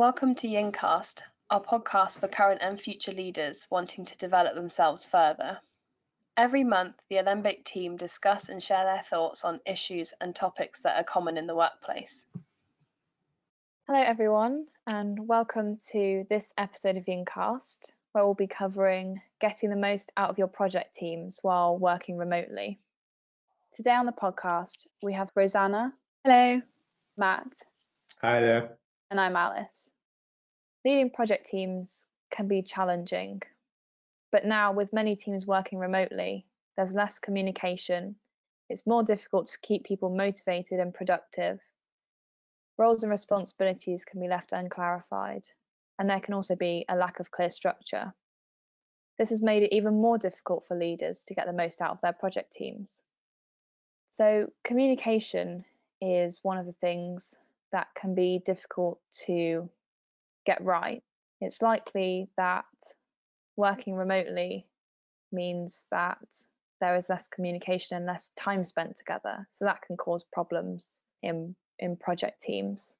Welcome to Yingcast, our podcast for current and future leaders wanting to develop themselves further. Every month, the Alembic team discuss and share their thoughts on issues and topics that are common in the workplace. Hello, everyone, and welcome to this episode of Yingcast, where we'll be covering getting the most out of your project teams while working remotely. Today on the podcast, we have Rosanna. Hello. Matt. Hi there. And I'm Alice. Leading project teams can be challenging, but now with many teams working remotely, there's less communication. It's more difficult to keep people motivated and productive. Roles and responsibilities can be left unclarified, and there can also be a lack of clear structure. This has made it even more difficult for leaders to get the most out of their project teams. So, communication is one of the things that can be difficult to get right. It's likely that working remotely means that there is less communication and less time spent together. So that can cause problems in in project teams.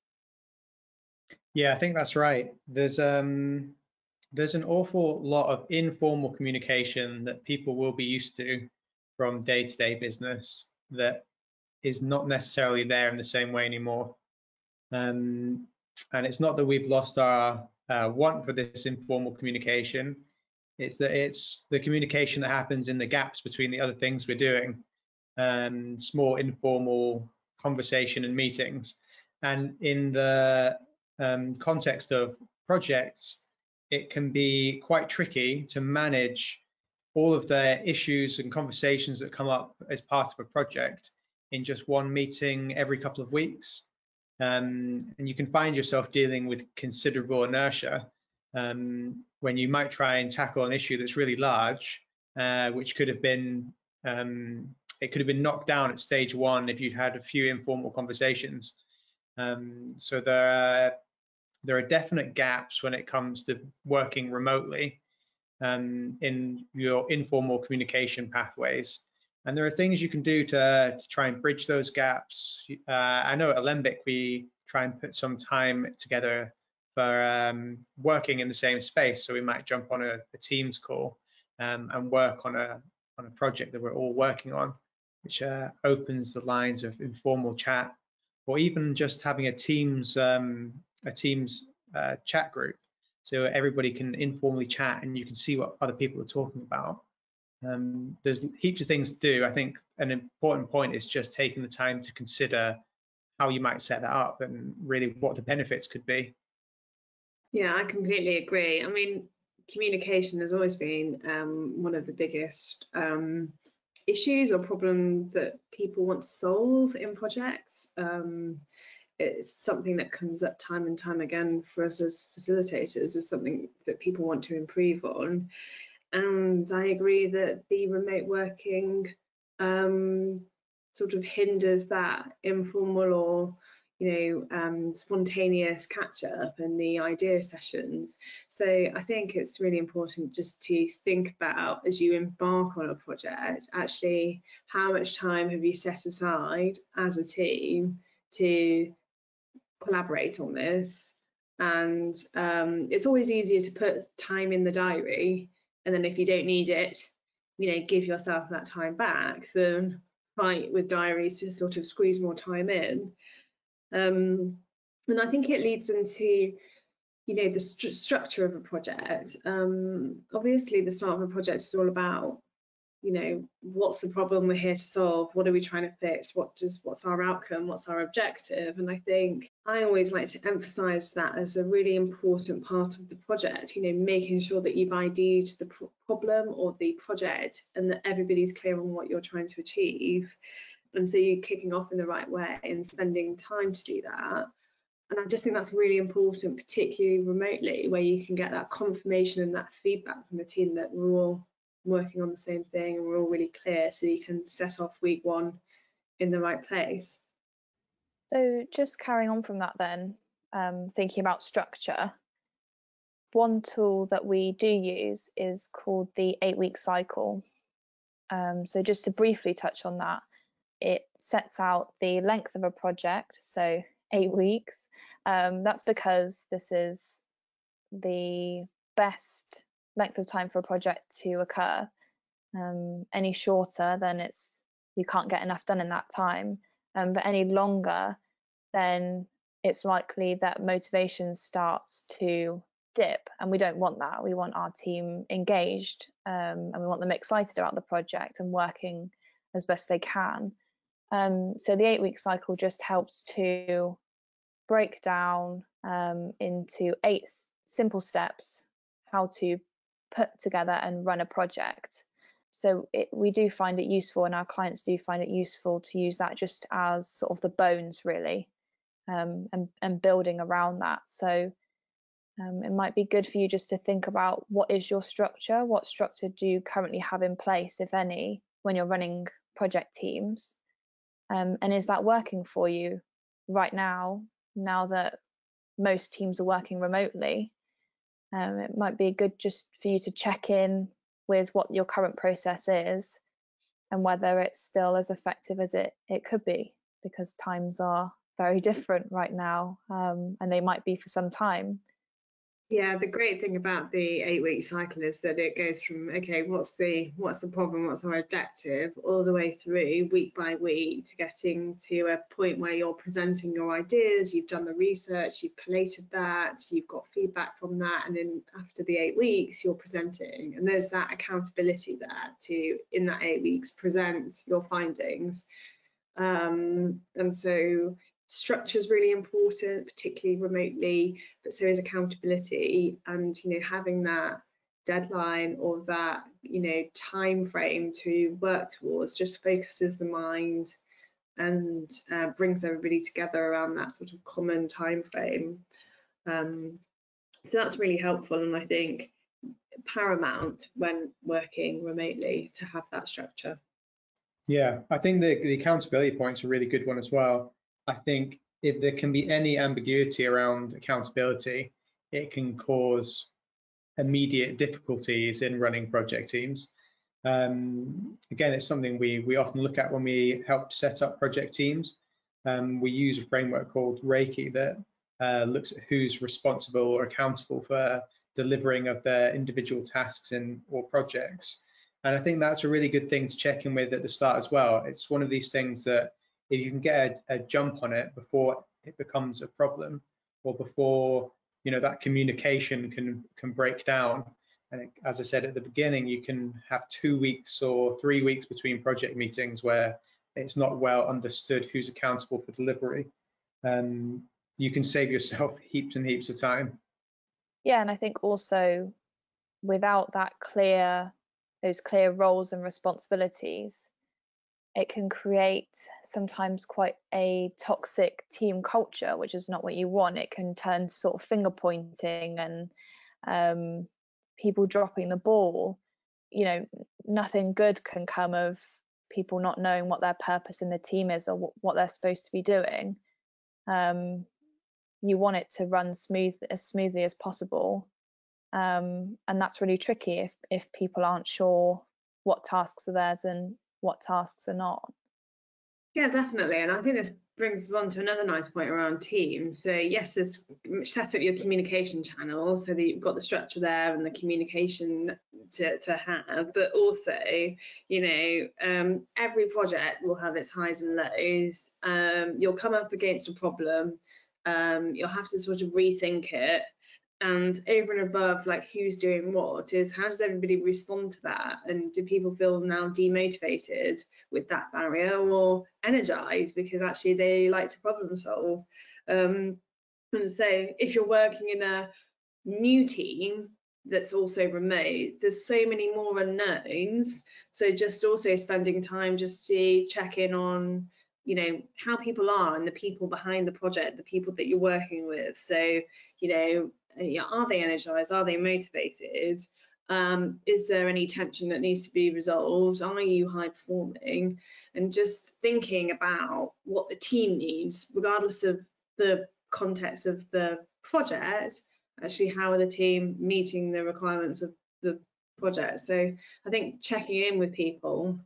Yeah, I think that's right. There's um there's an awful lot of informal communication that people will be used to from day-to-day business that is not necessarily there in the same way anymore. Um, and it's not that we've lost our uh, want for this informal communication. It's that it's the communication that happens in the gaps between the other things we're doing, um, small informal conversation and meetings. And in the um, context of projects, it can be quite tricky to manage all of the issues and conversations that come up as part of a project in just one meeting every couple of weeks. Um, and you can find yourself dealing with considerable inertia um, when you might try and tackle an issue that's really large, uh, which could have been um, it could have been knocked down at stage one if you'd had a few informal conversations. Um, so there are there are definite gaps when it comes to working remotely um, in your informal communication pathways. And there are things you can do to, to try and bridge those gaps. Uh, I know at Alembic we try and put some time together for um, working in the same space. So we might jump on a, a Teams call um, and work on a on a project that we're all working on, which uh, opens the lines of informal chat, or even just having a Teams um, a Teams uh, chat group, so everybody can informally chat and you can see what other people are talking about. Um, there's heaps of things to do. I think an important point is just taking the time to consider how you might set that up and really what the benefits could be. Yeah, I completely agree. I mean, communication has always been um, one of the biggest um, issues or problem that people want to solve in projects. Um, it's something that comes up time and time again for us as facilitators is something that people want to improve on and I agree that the remote working um, sort of hinders that informal or you know um, spontaneous catch up and the idea sessions. So I think it's really important just to think about as you embark on a project, actually how much time have you set aside as a team to collaborate on this. And um, it's always easier to put time in the diary and then if you don't need it you know give yourself that time back then fight with diaries to sort of squeeze more time in. Um, and i think it leads into you know the st structure of a project. Um, obviously the start of a project is all about you know what's the problem we're here to solve? What are we trying to fix? What does what's our outcome? What's our objective? And i think i always like to emphasize that as a really important part of the project you know making sure that you've ID'd the pr problem or the project and that everybody's clear on what you're trying to achieve. And so you're kicking off in the right way and spending time to do that. And I just think that's really important, particularly remotely, where you can get that confirmation and that feedback from the team that we're all working on the same thing and we're all really clear so you can set off week one in the right place. So just carrying on from that then, um, thinking about structure, one tool that we do use is called the eight week cycle. Um, so just to briefly touch on that, it sets out the length of a project. So eight weeks. Um, that's because this is the best length of time for a project to occur. Um, any shorter, then it's you can't get enough done in that time. Um, but any longer, then it's likely that motivation starts to dip, and we don't want that. We want our team engaged, um, and we want them excited about the project and working as best they can. Um, so the eight-week cycle just helps to break down um, into eight simple steps how to put together and run a project. So it, we do find it useful, and our clients do find it useful to use that just as sort of the bones, really, um, and and building around that. So um, it might be good for you just to think about what is your structure, what structure do you currently have in place, if any, when you're running project teams, um, and is that working for you right now? Now that most teams are working remotely, um, it might be good just for you to check in with what your current process is and whether it's still as effective as it, it could be because times are very different right now um, and they might be for some time yeah, the great thing about the eight week cycle is that it goes from okay, what's the what's the problem, what's our objective, all the way through week by week to getting to a point where you're presenting your ideas, you've done the research, you've collated that, you've got feedback from that, and then after the eight weeks, you're presenting. And there's that accountability there to in that eight weeks present your findings. Um, and so structure is really important, particularly remotely, but so is accountability and you know having that deadline or that you know time frame to work towards just focuses the mind and uh, brings everybody together around that sort of common time frame. Um, so that's really helpful and I think paramount when working remotely to have that structure. Yeah, I think the, the accountability is a really good one as well. I think if there can be any ambiguity around accountability, it can cause immediate difficulties in running project teams. Um, again, it's something we, we often look at when we help set up project teams. Um, we use a framework called RACI that uh, looks at who's responsible or accountable for delivering of their individual tasks in or projects. And I think that's a really good thing to check in with at the start as well. It's one of these things that if you can get a, a jump on it before it becomes a problem or before you know that communication can can break down. And it, as i said at the beginning you can have two weeks or three weeks between project meetings where it's not well understood who's accountable for delivery. Um, you can save yourself heaps and heaps of time. Yeah and i think also without that clear those clear roles and responsibilities it can create sometimes quite a toxic team culture, which is not what you want. It can turn to sort of finger pointing and um, people dropping the ball. You know, nothing good can come of people not knowing what their purpose in the team is or what they're supposed to be doing. Um, you want it to run smooth as smoothly as possible, um, and that's really tricky if if people aren't sure what tasks are theirs and what tasks are not. Yeah, definitely. And I think this brings us on to another nice point around teams. So yes, just set up your communication channel so that you've got the structure there and the communication to, to have, but also, you know, um, every project will have its highs and lows. Um, you'll come up against a problem. Um, you'll have to sort of rethink it and over and above like who's doing what is how does everybody respond to that? And do people feel now demotivated with that barrier or energized because actually they like to problem solve? Um, and so if you're working in a new team that's also remote there's so many more unknowns. So just also spending time just to check in on you know how people are and the people behind the project the people that you're working with. So you know are they energized? Are they motivated? Um, is there any tension that needs to be resolved? Are you high performing? And just thinking about what the team needs, regardless of the context of the project, actually, how are the team meeting the requirements of the project? So I think checking in with people,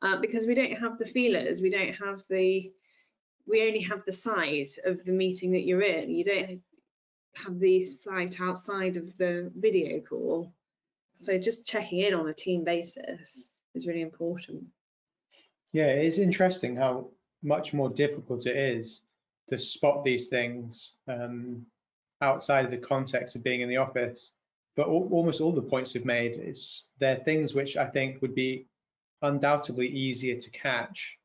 uh, because we don't have the feelers, we don't have the we only have the size of the meeting that you're in. You don't have the sight outside of the video call. So just checking in on a team basis is really important. Yeah, it is interesting how much more difficult it is to spot these things um, outside of the context of being in the office. But almost all the points we've made, it's they're things which I think would be undoubtedly easier to catch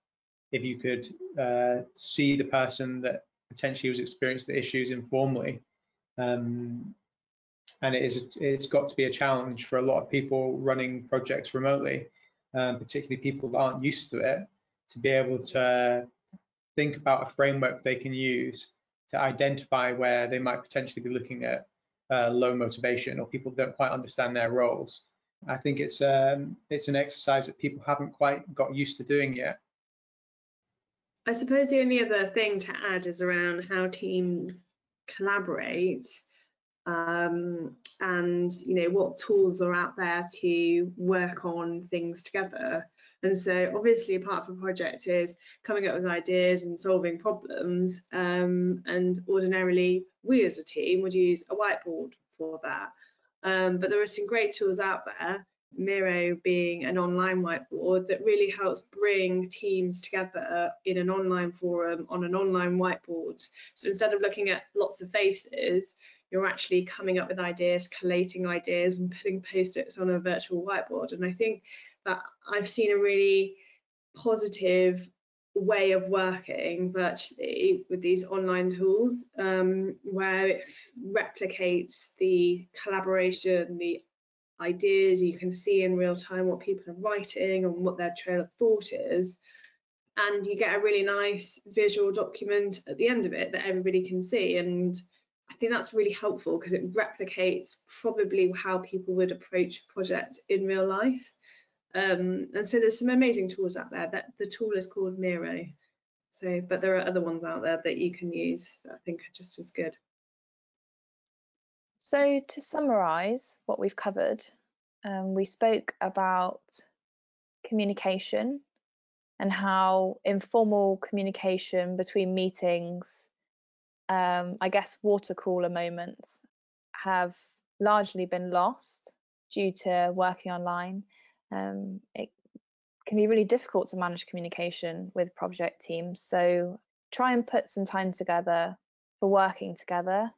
if you could uh, see the person that potentially was experiencing the issues informally. Um, and it is it's got to be a challenge for a lot of people running projects remotely, um, particularly people that aren't used to it, to be able to think about a framework they can use to identify where they might potentially be looking at uh, low motivation or people don't quite understand their roles. I think it's um, it's an exercise that people haven't quite got used to doing yet. I suppose the only other thing to add is around how teams collaborate um, and you know what tools are out there to work on things together. And so obviously part of a project is coming up with ideas and solving problems. Um, and ordinarily we as a team would use a whiteboard for that. Um, but there are some great tools out there Miro being an online whiteboard that really helps bring teams together in an online forum on an online whiteboard. So instead of looking at lots of faces, you're actually coming up with ideas, collating ideas, and putting post-its on a virtual whiteboard. And I think that I've seen a really positive way of working virtually with these online tools um, where it replicates the collaboration, the ideas, you can see in real time what people are writing and what their trail of thought is. And you get a really nice visual document at the end of it that everybody can see. And I think that's really helpful because it replicates probably how people would approach projects in real life. Um, and so there's some amazing tools out there. That the tool is called Miro. So, but there are other ones out there that you can use that I think are just as good. So to summarise what we've covered, um, we spoke about communication and how informal communication between meetings, um, I guess water cooler moments, have largely been lost due to working online. Um, it can be really difficult to manage communication with project teams. So try and put some time together for working together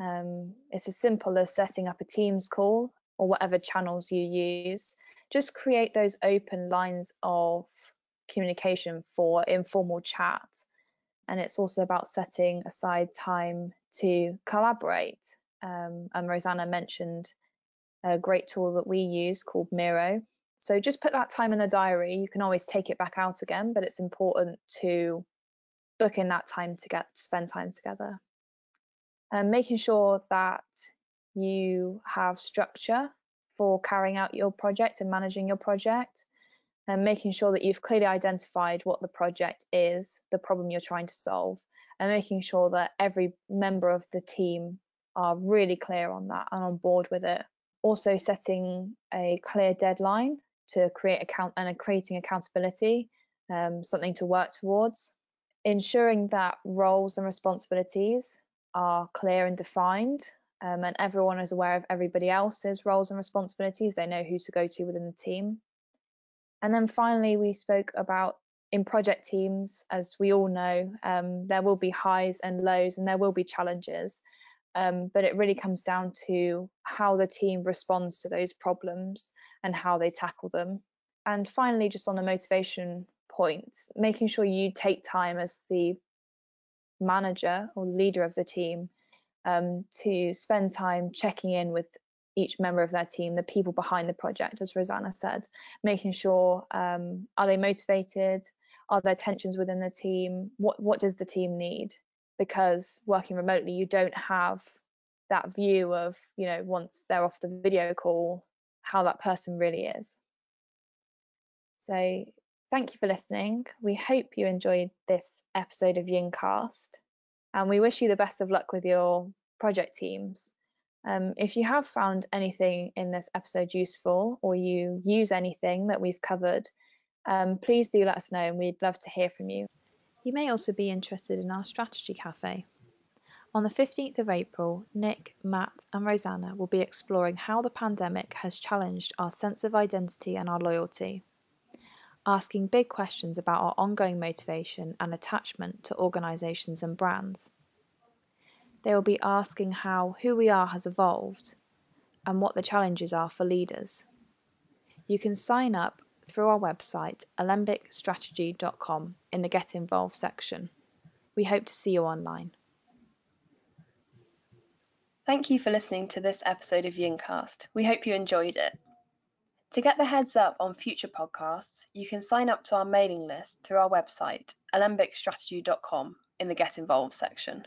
um, it's as simple as setting up a Teams call or whatever channels you use. Just create those open lines of communication for informal chat. And it's also about setting aside time to collaborate. Um, and Rosanna mentioned a great tool that we use called Miro. So just put that time in the diary. You can always take it back out again, but it's important to book in that time to get spend time together and making sure that you have structure for carrying out your project and managing your project and making sure that you've clearly identified what the project is, the problem you're trying to solve, and making sure that every member of the team are really clear on that and on board with it. Also setting a clear deadline to create account and creating accountability, um, something to work towards. Ensuring that roles and responsibilities are clear and defined um, and everyone is aware of everybody else's roles and responsibilities. They know who to go to within the team. And then finally, we spoke about in project teams, as we all know, um, there will be highs and lows and there will be challenges. Um, but it really comes down to how the team responds to those problems and how they tackle them. And finally, just on the motivation point, making sure you take time as the manager or leader of the team um, to spend time checking in with each member of their team, the people behind the project, as Rosanna said, making sure um, are they motivated, are there tensions within the team, what what does the team need? Because working remotely, you don't have that view of you know once they're off the video call how that person really is. So Thank you for listening. We hope you enjoyed this episode of Yincast, and we wish you the best of luck with your project teams. Um, if you have found anything in this episode useful or you use anything that we've covered, um, please do let us know and we'd love to hear from you. You may also be interested in our Strategy Cafe. On the 15th of April, Nick, Matt, and Rosanna will be exploring how the pandemic has challenged our sense of identity and our loyalty, asking big questions about our ongoing motivation and attachment to organisations and brands. They will be asking how who we are has evolved and what the challenges are for leaders. You can sign up through our website, alembicstrategy.com, in the Get Involved section. We hope to see you online. Thank you for listening to this episode of Yincast. We hope you enjoyed it. To get the heads up on future podcasts, you can sign up to our mailing list through our website, alembicstrategy.com, in the Get Involved section.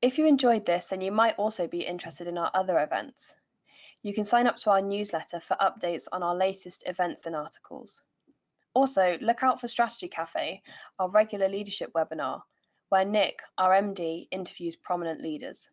If you enjoyed this, then you might also be interested in our other events. You can sign up to our newsletter for updates on our latest events and articles. Also, look out for Strategy Cafe, our regular leadership webinar, where Nick, our MD, interviews prominent leaders.